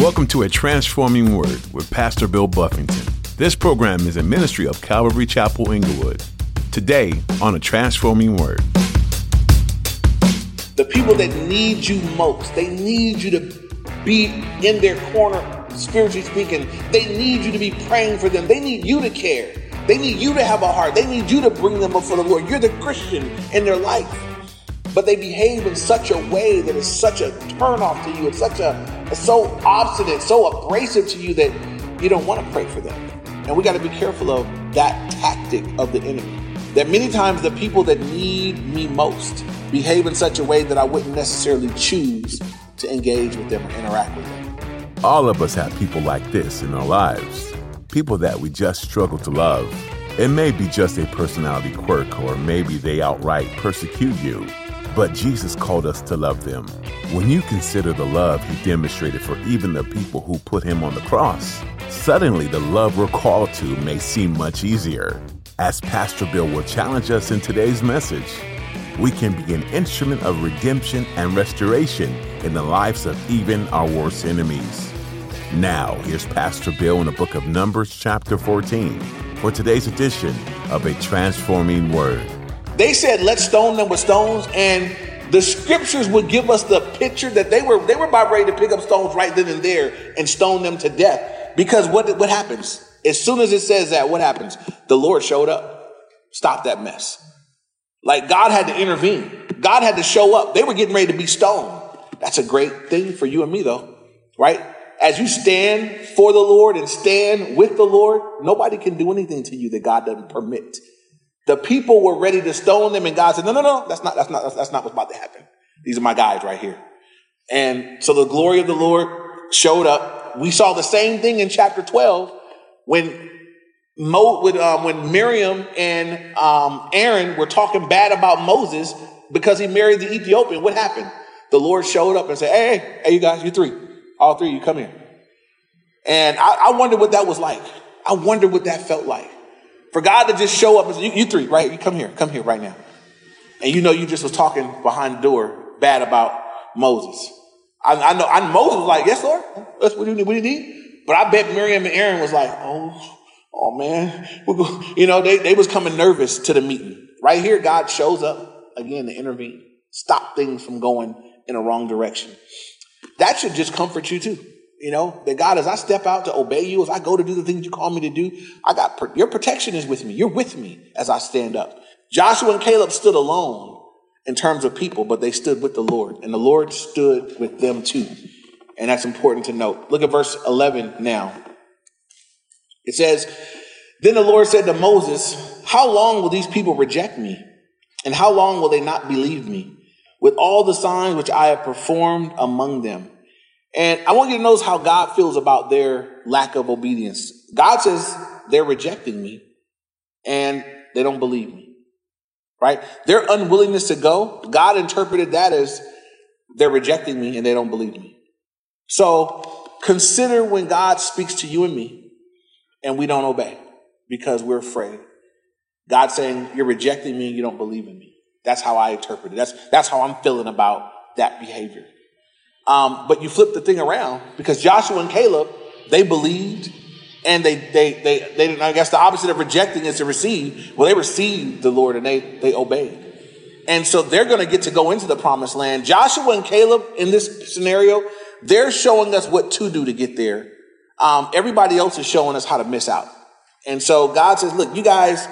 Welcome to A Transforming Word with Pastor Bill Buffington. This program is a ministry of Calvary Chapel Inglewood. Today on A Transforming Word. The people that need you most, they need you to be in their corner, spiritually speaking. They need you to be praying for them. They need you to care. They need you to have a heart. They need you to bring them before the Lord. You're the Christian in their life. But they behave in such a way that is such a turnoff to you. It's such a so obstinate, so abrasive to you that you don't want to pray for them. And we got to be careful of that tactic of the enemy. That many times the people that need me most behave in such a way that I wouldn't necessarily choose to engage with them or interact with them. All of us have people like this in our lives, people that we just struggle to love. It may be just a personality quirk, or maybe they outright persecute you. But Jesus called us to love them. When you consider the love he demonstrated for even the people who put him on the cross, suddenly the love we're called to may seem much easier. As Pastor Bill will challenge us in today's message, we can be an instrument of redemption and restoration in the lives of even our worst enemies. Now, here's Pastor Bill in the book of Numbers, chapter 14, for today's edition of A Transforming Word. They said, let's stone them with stones. And the scriptures would give us the picture that they were they were about ready to pick up stones right then and there and stone them to death. Because what what happens? As soon as it says that, what happens? The Lord showed up, stopped that mess. Like God had to intervene. God had to show up. They were getting ready to be stoned. That's a great thing for you and me, though, right? As you stand for the Lord and stand with the Lord, nobody can do anything to you that God doesn't permit. The people were ready to stone them, and God said, "No, no, no, that's not, that's not, that's not what's about to happen. These are my guys right here." And so the glory of the Lord showed up. We saw the same thing in chapter twelve when Mo, when, um, when Miriam and um, Aaron were talking bad about Moses because he married the Ethiopian. What happened? The Lord showed up and said, "Hey, hey, hey you guys, you three, all three, you come here." And I, I wonder what that was like. I wonder what that felt like. For God to just show up and say, you, you three, right? You come here, come here right now. And you know you just was talking behind the door bad about Moses. I, I know I Moses was like, yes, Lord, that's what you need, what you need. But I bet Miriam and Aaron was like, oh, oh man. You know, they, they was coming nervous to the meeting. Right here, God shows up again to intervene, stop things from going in a wrong direction. That should just comfort you too. You know, that God, as I step out to obey you, as I go to do the things you call me to do, I got your protection is with me. You're with me as I stand up. Joshua and Caleb stood alone in terms of people, but they stood with the Lord, and the Lord stood with them too. And that's important to note. Look at verse 11 now. It says, Then the Lord said to Moses, How long will these people reject me? And how long will they not believe me? With all the signs which I have performed among them. And I want you to notice how God feels about their lack of obedience. God says they're rejecting me and they don't believe me. Right? Their unwillingness to go, God interpreted that as they're rejecting me and they don't believe me. So consider when God speaks to you and me and we don't obey because we're afraid. God saying, You're rejecting me and you don't believe in me. That's how I interpret it. That's, that's how I'm feeling about that behavior. Um, but you flip the thing around because Joshua and Caleb, they believed and they, they, they, they, didn't, I guess the opposite of rejecting is to receive. Well, they received the Lord and they, they obeyed. And so they're going to get to go into the promised land. Joshua and Caleb in this scenario, they're showing us what to do to get there. Um, everybody else is showing us how to miss out. And so God says, look, you guys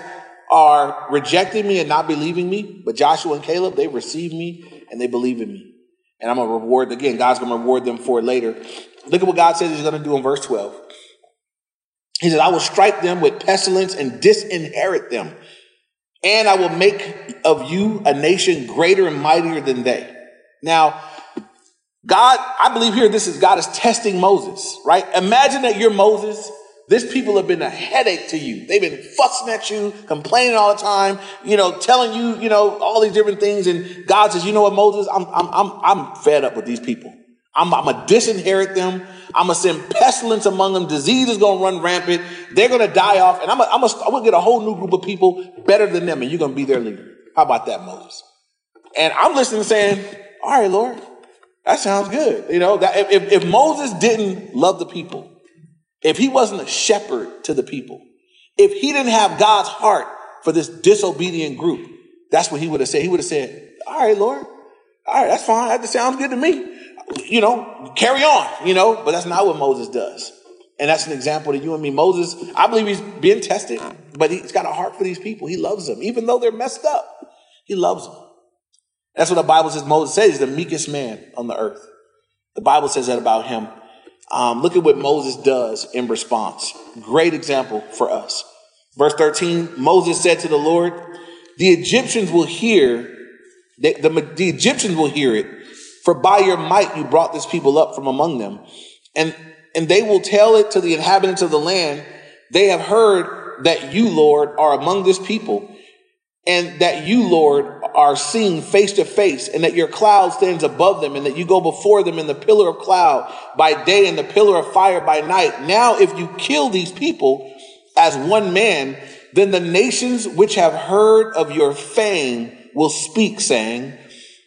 are rejecting me and not believing me, but Joshua and Caleb, they receive me and they believe in me. And I'm going to reward, again, God's going to reward them for it later. Look at what God says he's going to do in verse 12. He says, I will strike them with pestilence and disinherit them. And I will make of you a nation greater and mightier than they. Now, God, I believe here this is God is testing Moses, right? Imagine that you're Moses this people have been a headache to you. They've been fussing at you, complaining all the time, you know, telling you, you know, all these different things. And God says, you know what, Moses, I'm, I'm, I'm, I'm fed up with these people. I'm, I'm to disinherit them. I'm to send pestilence among them. Disease is to run rampant. They're to die off. And I'm going I'm to I'm gonna get a whole new group of people better than them. And you're to be their leader. How about that, Moses? And I'm listening saying, all right, Lord, That sounds good. You know, that if, if Moses didn't love the people, if he wasn't a shepherd to the people, if he didn't have God's heart for this disobedient group, that's what he would have said. He would have said, All right, Lord, all right, that's fine. That sounds good to me. You know, carry on, you know, but that's not what Moses does. And that's an example to you and me. Moses, I believe he's being tested, but he's got a heart for these people. He loves them, even though they're messed up. He loves them. That's what the Bible says Moses says. He's the meekest man on the earth. The Bible says that about him. Um, look at what Moses does in response. Great example for us. Verse 13 Moses said to the Lord, The Egyptians will hear, the, the, the Egyptians will hear it, for by your might you brought this people up from among them. And, and they will tell it to the inhabitants of the land. They have heard that you, Lord, are among this people, and that you, Lord, are seen face to face and that your cloud stands above them and that you go before them in the pillar of cloud by day and the pillar of fire by night. Now, if you kill these people as one man, then the nations which have heard of your fame will speak saying,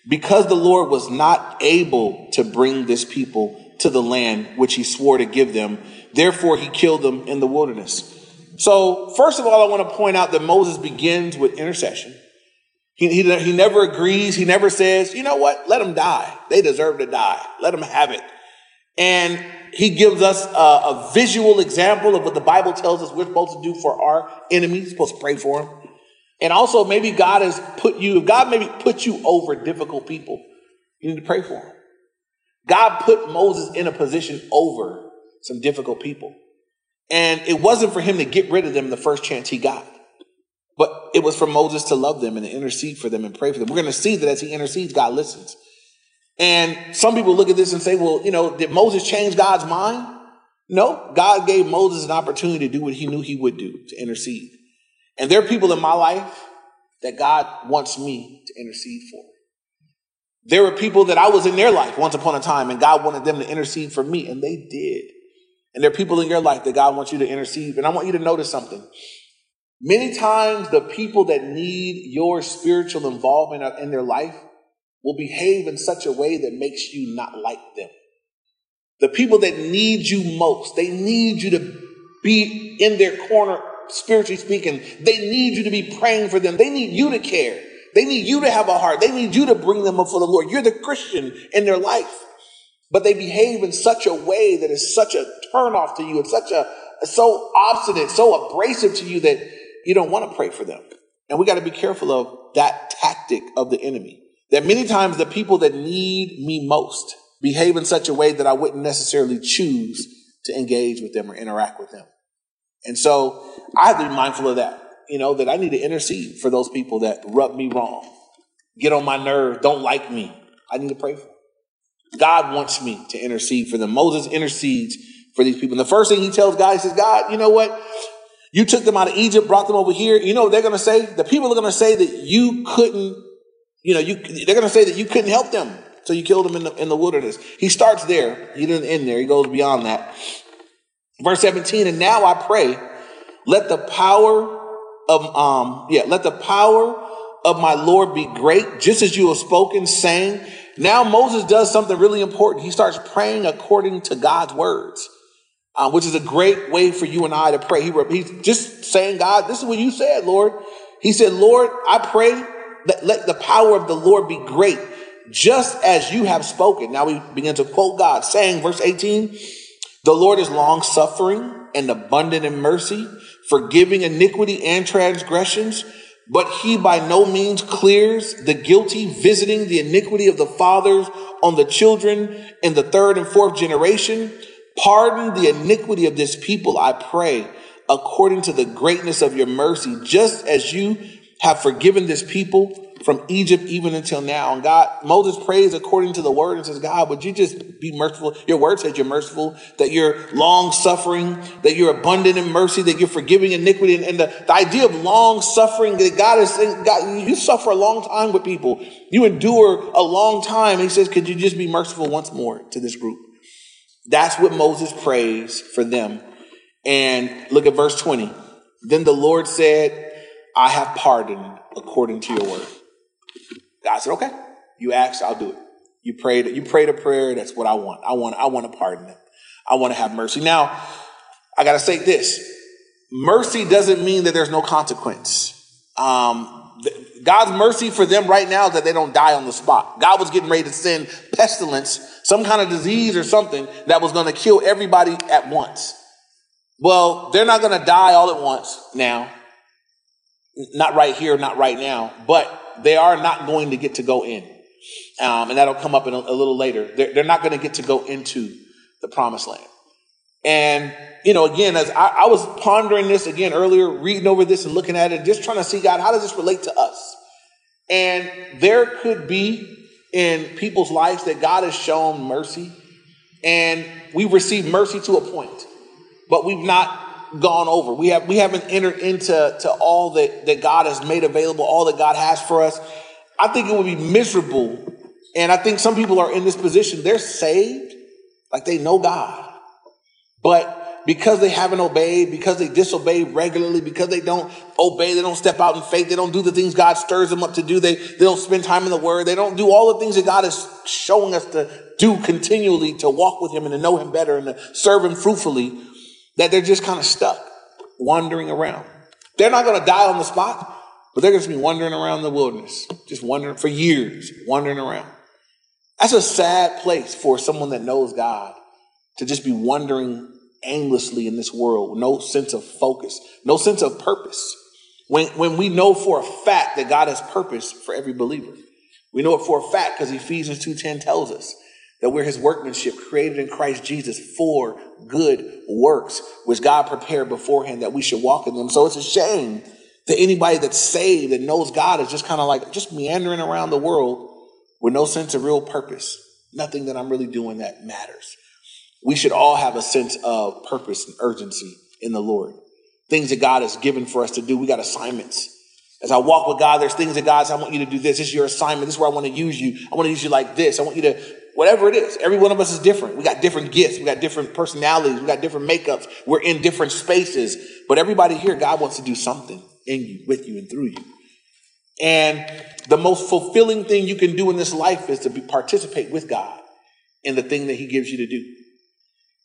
because the Lord was not able to bring this people to the land which he swore to give them, therefore he killed them in the wilderness. So, first of all, I want to point out that Moses begins with intercession. He, he, he never agrees. He never says, you know what? Let them die. They deserve to die. Let them have it. And he gives us a, a visual example of what the Bible tells us we're supposed to do for our enemies. We're supposed to pray for them. And also, maybe God has put you, God maybe put you over difficult people, you need to pray for them. God put Moses in a position over some difficult people. And it wasn't for him to get rid of them the first chance he got. But it was for Moses to love them and to intercede for them and pray for them. We're going to see that as he intercedes, God listens. And some people look at this and say, well, you know, did Moses change God's mind? No, God gave Moses an opportunity to do what he knew he would do, to intercede. And there are people in my life that God wants me to intercede for. There were people that I was in their life once upon a time, and God wanted them to intercede for me, and they did. And there are people in your life that God wants you to intercede. And I want you to notice something. Many times, the people that need your spiritual involvement in their life will behave in such a way that makes you not like them. The people that need you most, they need you to be in their corner, spiritually speaking. They need you to be praying for them. They need you to care. They need you to have a heart. They need you to bring them up for the Lord. You're the Christian in their life. But they behave in such a way that is such a turnoff to you. It's such a, so obstinate, so abrasive to you that you don't want to pray for them. And we got to be careful of that tactic of the enemy. That many times the people that need me most behave in such a way that I wouldn't necessarily choose to engage with them or interact with them. And so I have to be mindful of that, you know, that I need to intercede for those people that rub me wrong, get on my nerves, don't like me. I need to pray for them. God wants me to intercede for them. Moses intercedes for these people. And the first thing he tells God, he says, God, you know what? You took them out of Egypt, brought them over here. You know they're going to say? The people are going to say that you couldn't, you know, you, they're going to say that you couldn't help them. So you killed them in the, in the wilderness. He starts there. He didn't end there. He goes beyond that. Verse 17, and now I pray, let the power of, um, yeah, let the power of my Lord be great, just as you have spoken, saying, now Moses does something really important. He starts praying according to God's words um, which is a great way for you and I to pray. He, he's just saying, God, this is what you said, Lord. He said, Lord, I pray that let the power of the Lord be great, just as you have spoken. Now we begin to quote God, saying, verse 18, the Lord is long suffering and abundant in mercy, forgiving iniquity and transgressions, but he by no means clears the guilty, visiting the iniquity of the fathers on the children in the third and fourth generation Pardon the iniquity of this people, I pray, according to the greatness of your mercy, just as you have forgiven this people from Egypt even until now. And God, Moses prays according to the word and says, God, would you just be merciful? Your word says you're merciful, that you're long suffering, that you're abundant in mercy, that you're forgiving iniquity. And, and the, the idea of long suffering, that God is saying, God, you suffer a long time with people. You endure a long time. He says, could you just be merciful once more to this group? That's what Moses prays for them. And look at verse 20. Then the Lord said, I have pardoned according to your word. God said, okay, you asked, I'll do it. You prayed, you prayed a prayer. That's what I want. I want, I want to pardon them. I want to have mercy. Now, I got to say this. Mercy doesn't mean that there's no consequence. Um, God's mercy for them right now is that they don't die on the spot. God was getting ready to send pestilence, some kind of disease or something that was going to kill everybody at once. Well, they're not going to die all at once now. Not right here, not right now, but they are not going to get to go in. Um, and that'll come up in a, a little later. They're, they're not going to get to go into the promised land. And, you know, again, as I, I, was pondering this again earlier, reading over this and looking at it, just trying to see, God, how does this relate to us? And there could be in people's lives that God has shown mercy, and we've received mercy to a point, but we've not gone over. We have we haven't entered into to all that, that God has made available, all that God has for us. I think it would be miserable. And I think some people are in this position. They're saved, like they know God. But because they haven't obeyed, because they disobey regularly, because they don't obey, they don't step out in faith, they don't do the things God stirs them up to do, they, they don't spend time in the Word, they don't do all the things that God is showing us to do continually to walk with Him and to know Him better and to serve Him fruitfully, that they're just kind of stuck, wandering around. They're not going to die on the spot, but they're going to be wandering around the wilderness, just wandering for years, wandering around. That's a sad place for someone that knows God to just be wandering aimlessly in this world, no sense of focus, no sense of purpose. When, when we know for a fact that God has purpose for every believer, we know it for a fact because Ephesians 2.10 tells us that we're his workmanship created in Christ Jesus for good works, which God prepared beforehand that we should walk in them. So it's a shame that anybody that's saved and knows God is just kind of like just meandering around the world with no sense of real purpose. Nothing that I'm really doing that matters we should all have a sense of purpose and urgency in the Lord. Things that God has given for us to do. We got assignments. As I walk with God, there's things that God says, I want you to do this. This is your assignment. This is where I want to use you. I want to use you like this. I want you to, whatever it is. Every one of us is different. We got different gifts. We got different personalities. We got different makeups. We're in different spaces. But everybody here, God wants to do something in you, with you, and through you. And the most fulfilling thing you can do in this life is to be, participate with God in the thing that He gives you to do.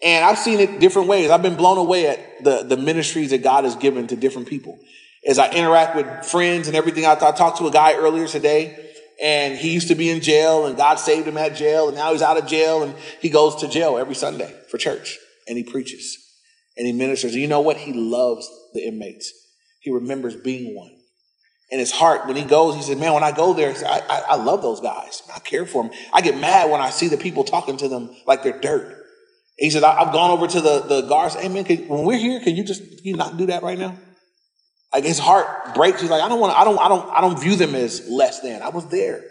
And I've seen it different ways. I've been blown away at the, the ministries that God has given to different people. As I interact with friends and everything, I, I talked to a guy earlier today, and he used to be in jail, and God saved him at jail, and now he's out of jail, and he goes to jail every Sunday for church, and he preaches, and he ministers. And you know what? He loves the inmates. He remembers being one. In his heart, when he goes, he said, Man, when I go there, I, I, I love those guys. I care for them. I get mad when I see the people talking to them like they're dirt. He said, I've gone over to the, the guards. Hey, man, can, when we're here, can you just can you not do that right now? Like his heart breaks. He's like, I don't want to, I don't, I don't, I don't view them as less than. I was there.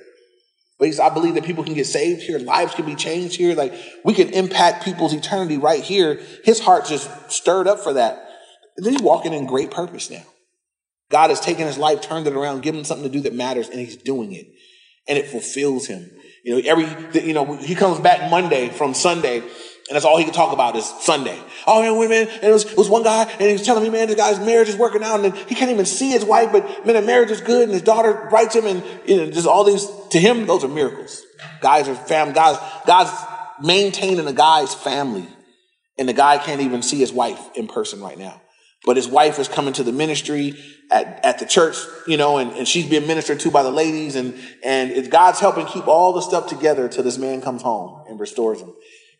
But said, I believe that people can get saved here, lives can be changed here. Like we can impact people's eternity right here. His heart just stirred up for that. And then he's walking in great purpose now. God has taken his life, turned it around, given him something to do that matters, and he's doing it. And it fulfills him. You know, every, you know, he comes back Monday from Sunday and that's all he can talk about is Sunday. Oh man, women, and it was, it was one guy, and he was telling me, man, this guy's marriage is working out, and he can't even see his wife, but man, the marriage is good, and his daughter writes him, and you know, just all these to him, those are miracles. Guys are fam, guys, God's maintaining a guy's family, and the guy can't even see his wife in person right now. But his wife is coming to the ministry at, at the church, you know, and, and she's being ministered to by the ladies, and and God's helping keep all the stuff together till this man comes home and restores him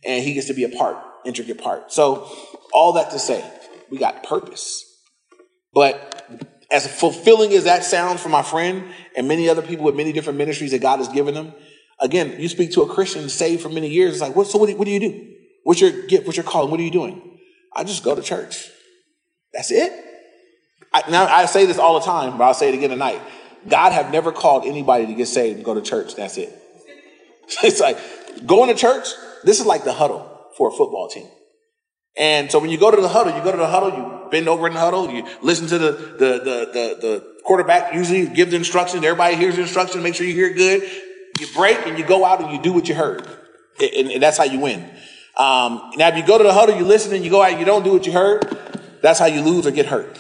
and he gets to be a part, intricate part. So, all that to say, we got purpose. But as fulfilling as that sounds for my friend and many other people with many different ministries that God has given them, again, you speak to a Christian saved for many years. It's like, what? So what do, what do you do? What's your gift? What's your calling? What are you doing? I just go to church. That's it. I, now I say this all the time, but I'll say it again tonight. God have never called anybody to get saved and go to church. That's it. It's like going to church this is like the huddle for a football team. And so when you go to the huddle, you go to the huddle, you bend over in the huddle, you listen to the, the, the, the, the quarterback usually give the instructions. Everybody hears the instructions, make sure you hear it good. You break and you go out and you do what you heard. And, and that's how you win. Um, now, if you go to the huddle, you listen and you go out and you don't do what you heard, that's how you lose or get hurt.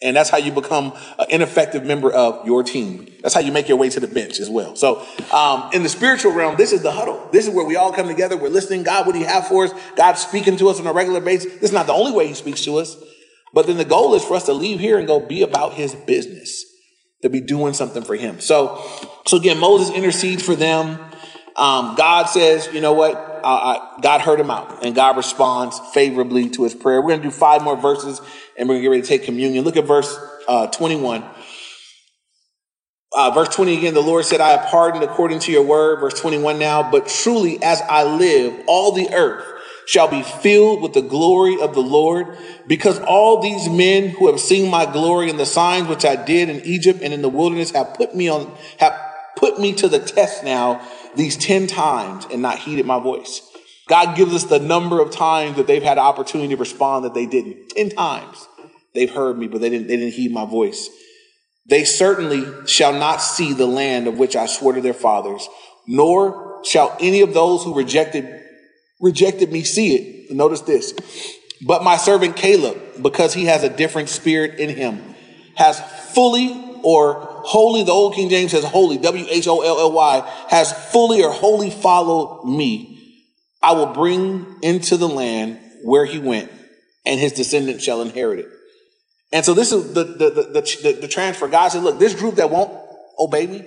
And that's how you become an ineffective member of your team. That's how you make your way to the bench as well. So, um, in the spiritual realm, this is the huddle. This is where we all come together. We're listening. God, what do you have for us? God's speaking to us on a regular basis. This is not the only way he speaks to us. But then the goal is for us to leave here and go be about his business, to be doing something for him. So, so again, Moses intercedes for them. Um, God says, you know what? Uh, God heard him out, and God responds favorably to his prayer. We're going to do five more verses, and we're going to get ready to take communion. Look at verse uh, 21. Uh, verse 20 again, the Lord said, I have pardoned according to your word. Verse 21 now, but truly as I live, all the earth shall be filled with the glory of the Lord, because all these men who have seen my glory and the signs which I did in Egypt and in the wilderness have put me on, have put me to the test now these 10 times and not heeded my voice. God gives us the number of times that they've had opportunity to respond that they didn't. 10 times they've heard me, but they didn't, they didn't heed my voice. They certainly shall not see the land of which I swore to their fathers, nor shall any of those who rejected, rejected me see it. Notice this. But my servant Caleb, because he has a different spirit in him, has fully or wholly, the old King James says wholly, W H O L L Y, has fully or wholly followed me, I will bring into the land where he went, and his descendants shall inherit it. And so this is the, the, the, the, the transfer. God said, look, this group that won't obey me,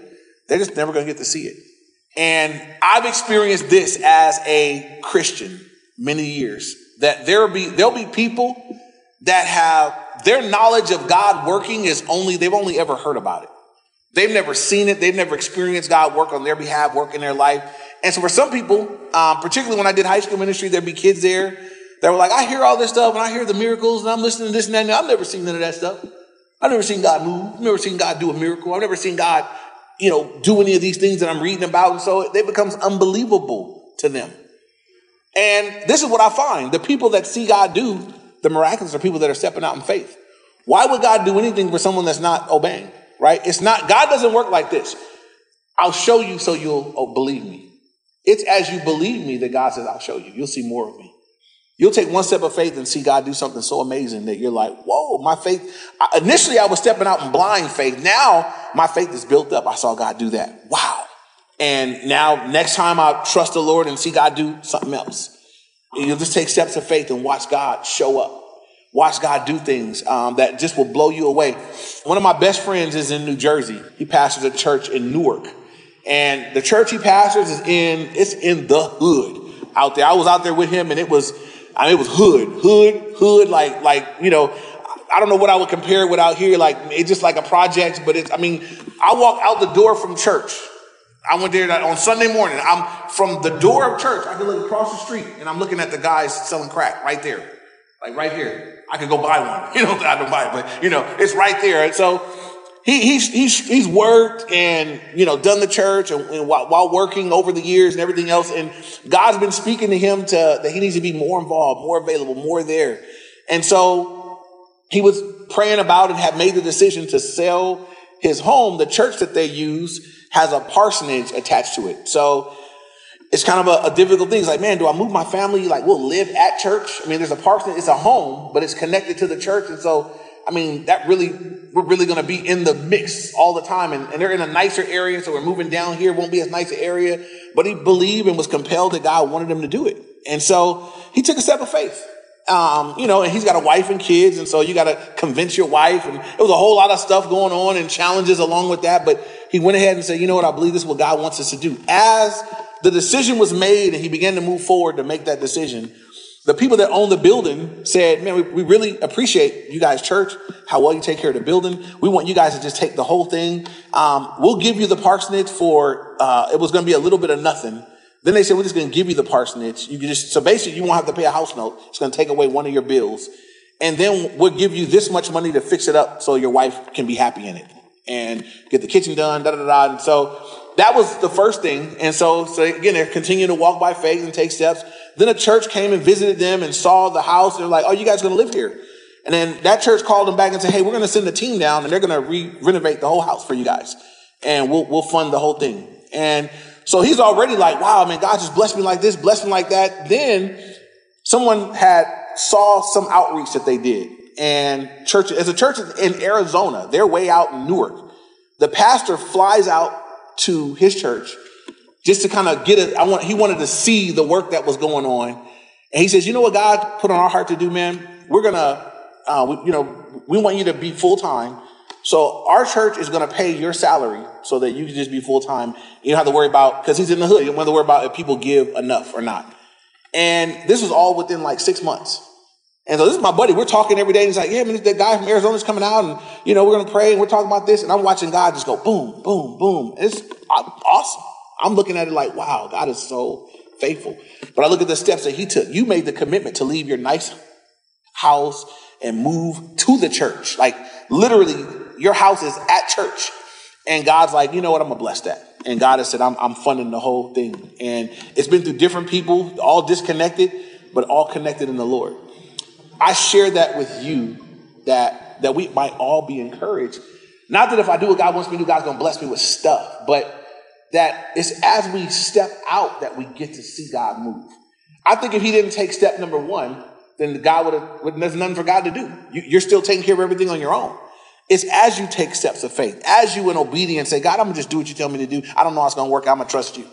they're just never going to get to see it. And I've experienced this as a Christian many years, that there be, there'll be people that have their knowledge of God working is only, they've only ever heard about it. They've never seen it. They've never experienced God work on their behalf, work in their life. And so for some people, um, particularly when I did high school ministry, there'd be kids there that were like, I hear all this stuff and I hear the miracles and I'm listening to this and that. And I've never seen none of that stuff. I've never seen God move. I've never seen God do a miracle. I've never seen God, you know, do any of these things that I'm reading about. And so it becomes unbelievable to them. And this is what I find. The people that see God do the miraculous are people that are stepping out in faith. Why would God do anything for someone that's not obeying? right? It's not, God doesn't work like this. I'll show you so you'll oh, believe me. It's as you believe me that God says, I'll show you. You'll see more of me. You'll take one step of faith and see God do something so amazing that you're like, whoa, my faith. Initially, I was stepping out in blind faith. Now, my faith is built up. I saw God do that. Wow. And now, next time I trust the Lord and see God do something else. You'll just take steps of faith and watch God show up watch God do things um, that just will blow you away. One of my best friends is in New Jersey. He pastors a church in Newark, and the church he pastors is in it's in the hood out there. I was out there with him, and it was I mean it was hood, hood, hood, like like you know. I don't know what I would compare it with out here. Like it's just like a project, but it's. I mean, I walk out the door from church. I went there on Sunday morning. I'm from the door of church. I can look across the street, and I'm looking at the guys selling crack right there, like right here. I could go buy one. You know, I don't buy it, but you know, it's right there. And so he, he's, he's, he's worked and, you know, done the church and, and while, while, working over the years and everything else. And God's been speaking to him to, that he needs to be more involved, more available, more there. And so he was praying about and had made the decision to sell his home. The church that they use has a parsonage attached to it. So it's kind of a, a, difficult thing. It's like, man, do I move my family? Like, we'll live at church. I mean, there's a parsonage, it's a home, but it's connected to the church. And so, I mean, that really, we're really going to be in the mix all the time. And, and, they're in a nicer area. So we're moving down here. Won't be as nice an area. But he believed and was compelled that God wanted him to do it. And so he took a step of faith. Um, you know, and he's got a wife and kids. And so you got to convince your wife. And it was a whole lot of stuff going on and challenges along with that. But he went ahead and said, you know what? I believe this is what God wants us to do. As the decision was made and he began to move forward to make that decision, the people that own the building said, man, we, we, really appreciate you guys, church, how well you take care of the building. We want you guys to just take the whole thing. Um, we'll give you the parsonage for, uh, it was going to be a little bit of nothing. Then they said, we're just going to give you the parsonage. You can just, so basically you won't have to pay a house note. It's going to take away one of your bills. And then we'll give you this much money to fix it up so your wife can be happy in it and get the kitchen done, da da da. And so that was the first thing. And so, so again, they're continuing to walk by faith and take steps. Then a church came and visited them and saw the house. They're like, oh, you guys going to live here? And then that church called them back and said, hey, we're going to send a team down and they're going to re- renovate the whole house for you guys. And we'll, we'll fund the whole thing. And so he's already like, wow, man, God just blessed me like this, blessed me like that. Then someone had saw some outreach that they did and church, as a church in Arizona, they're way out in Newark. The pastor flies out to his church just to kind of get it. I want, he wanted to see the work that was going on. And he says, you know what God put on our heart to do, man? We're going to, uh, we, you know, we want you to be full time. So our church is going to pay your salary so that you can just be full time. You don't have to worry about, because he's in the hood, you don't have to worry about if people give enough or not. And this was all within like six months. And so this is my buddy. We're talking every day. And he's like, yeah, man, that guy from Arizona's coming out and, you know, we're going to pray and we're talking about this. And I'm watching God just go boom, boom, boom. It's awesome. I'm looking at it like, wow, God is so faithful. But I look at the steps that he took. You made the commitment to leave your nice house and move to the church. Like literally, your house is at church. And God's like, you know what? I'm going to bless that. And God has said, I'm, I'm funding the whole thing. And it's been through different people, all disconnected, but all connected in the Lord. I share that with you that, that we might all be encouraged. Not that if I do what God wants me to do, God's going to bless me with stuff, but that it's as we step out that we get to see God move. I think if he didn't take step number one, then God would have, there's nothing for God to do. You, are still taking care of everything on your own. It's as you take steps of faith, as you in obedience say, God, I'm gonna just do what you tell me to do. I don't know how it's gonna work. I'm gonna trust you.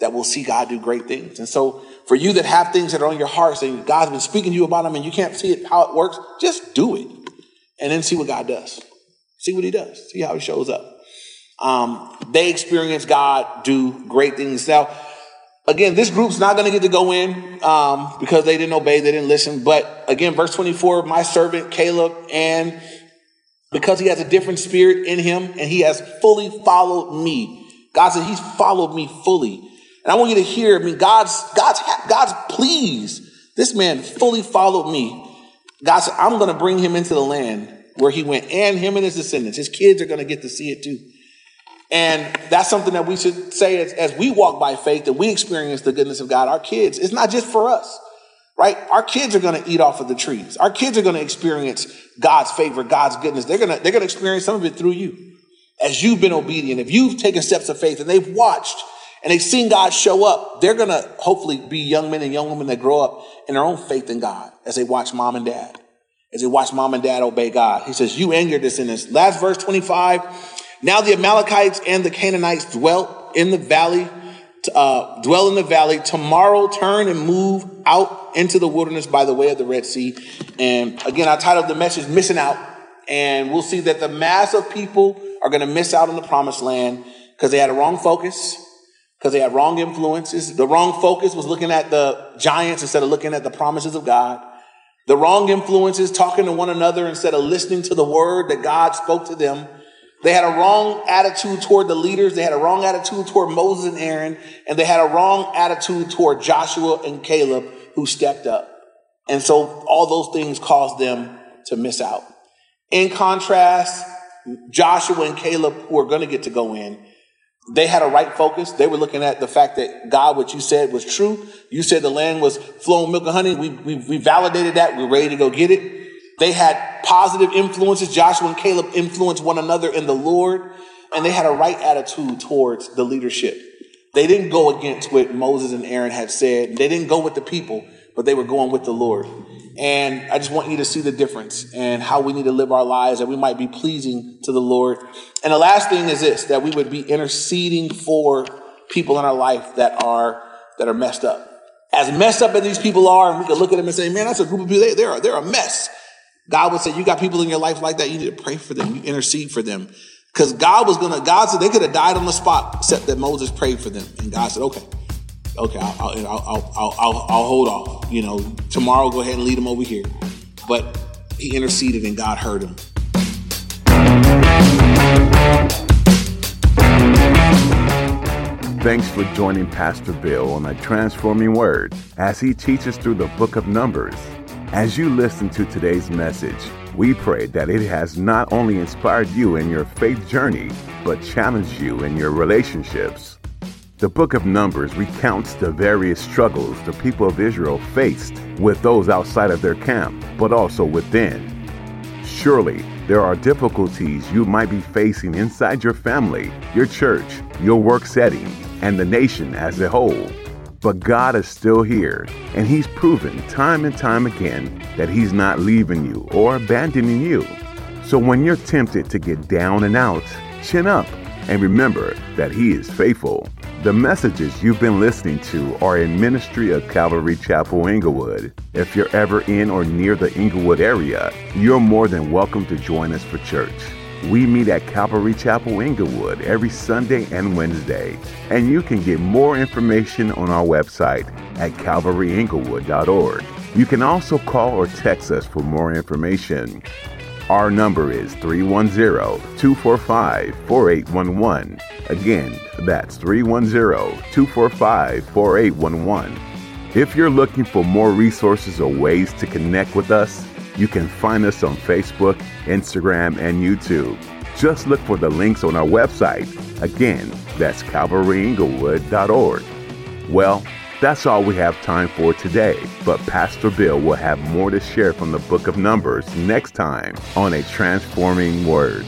That we'll see God do great things. And so for you that have things that are on your heart, saying God's been speaking to you about them and you can't see it, how it works, just do it. And then see what God does. See what he does. See how he shows up. Um, they experience God do great things. Now, again, this group's not going to get to go in um, because they didn't obey, they didn't listen. But again, verse 24, my servant Caleb, and because he has a different spirit in him and he has fully followed me. God said he's followed me fully. And I want you to hear, I mean, God's, God's, God's pleased. This man fully followed me. God said, I'm going to bring him into the land where he went and him and his descendants. His kids are going to get to see it too. And that's something that we should say as, as we walk by faith, that we experience the goodness of God. Our kids, it's not just for us, right? Our kids are going to eat off of the trees. Our kids are going to experience God's favor, God's goodness. They're going to, they're going to experience some of it through you. As you've been obedient, if you've taken steps of faith and they've watched and they've seen God show up, they're going to hopefully be young men and young women that grow up in their own faith in God as they watch mom and dad, as they watch mom and dad obey God. He says, you and your descendants. Last verse 25. Now the Amalekites and the Canaanites dwelt in the valley, uh, dwell in the valley. Tomorrow turn and move out into the wilderness by the way of the Red Sea. And again, I titled the message Missing Out. And we'll see that the mass of people are going to miss out on the promised land because they had a wrong focus, because they had wrong influences. The wrong focus was looking at the giants instead of looking at the promises of God. The wrong influences talking to one another instead of listening to the word that God spoke to them. They had a wrong attitude toward the leaders. They had a wrong attitude toward Moses and Aaron, and they had a wrong attitude toward Joshua and Caleb who stepped up. And so all those things caused them to miss out. In contrast, Joshua and Caleb, who are going to get to go in, they had a right focus. They were looking at the fact that God, what you said was true. You said the land was flowing milk and honey. We, we, we validated that. We're ready to go get it. They had positive influences. Joshua and Caleb influenced one another in the Lord, and they had a right attitude towards the leadership. They didn't go against what Moses and Aaron had said. They didn't go with the people, but they were going with the Lord. And I just want you to see the difference and how we need to live our lives that we might be pleasing to the Lord. And the last thing is this, that we would be interceding for people in our life that are, that are messed up. As messed up as these people are, and we can look at them and say, man, that's a group of people, they, they're, they're a mess. God would say, you got people in your life like that, you need to pray for them, you intercede for them. Because God was gonna, God said they could have died on the spot, except that Moses prayed for them. And God said, okay, okay, I'll, I'll, I'll, I'll, I'll hold off. You know, tomorrow go ahead and lead him over here. But he interceded and God heard him. Thanks for joining Pastor Bill on a transforming word as he teaches through the book of Numbers. As you listen to today's message, we pray that it has not only inspired you in your faith journey, but challenged you in your relationships. The book of Numbers recounts the various struggles the people of Israel faced with those outside of their camp, but also within. Surely, there are difficulties you might be facing inside your family, your church, your work setting, and the nation as a whole. But God is still here, and He's proven time and time again that He's not leaving you or abandoning you. So when you're tempted to get down and out, chin up and remember that He is faithful. The messages you've been listening to are in ministry of Calvary Chapel Inglewood. If you're ever in or near the Inglewood area, you're more than welcome to join us for church. We meet at Calvary Chapel Inglewood every Sunday and Wednesday, and you can get more information on our website at calvaryinglewood.org. You can also call or text us for more information. Our number is 310 245 4811. Again, that's 310 245 4811. If you're looking for more resources or ways to connect with us, you can find us on Facebook, Instagram, and YouTube. Just look for the links on our website. Again, that's calvaryinglewood.org. Well, that's all we have time for today, but Pastor Bill will have more to share from the book of Numbers next time on A Transforming Word.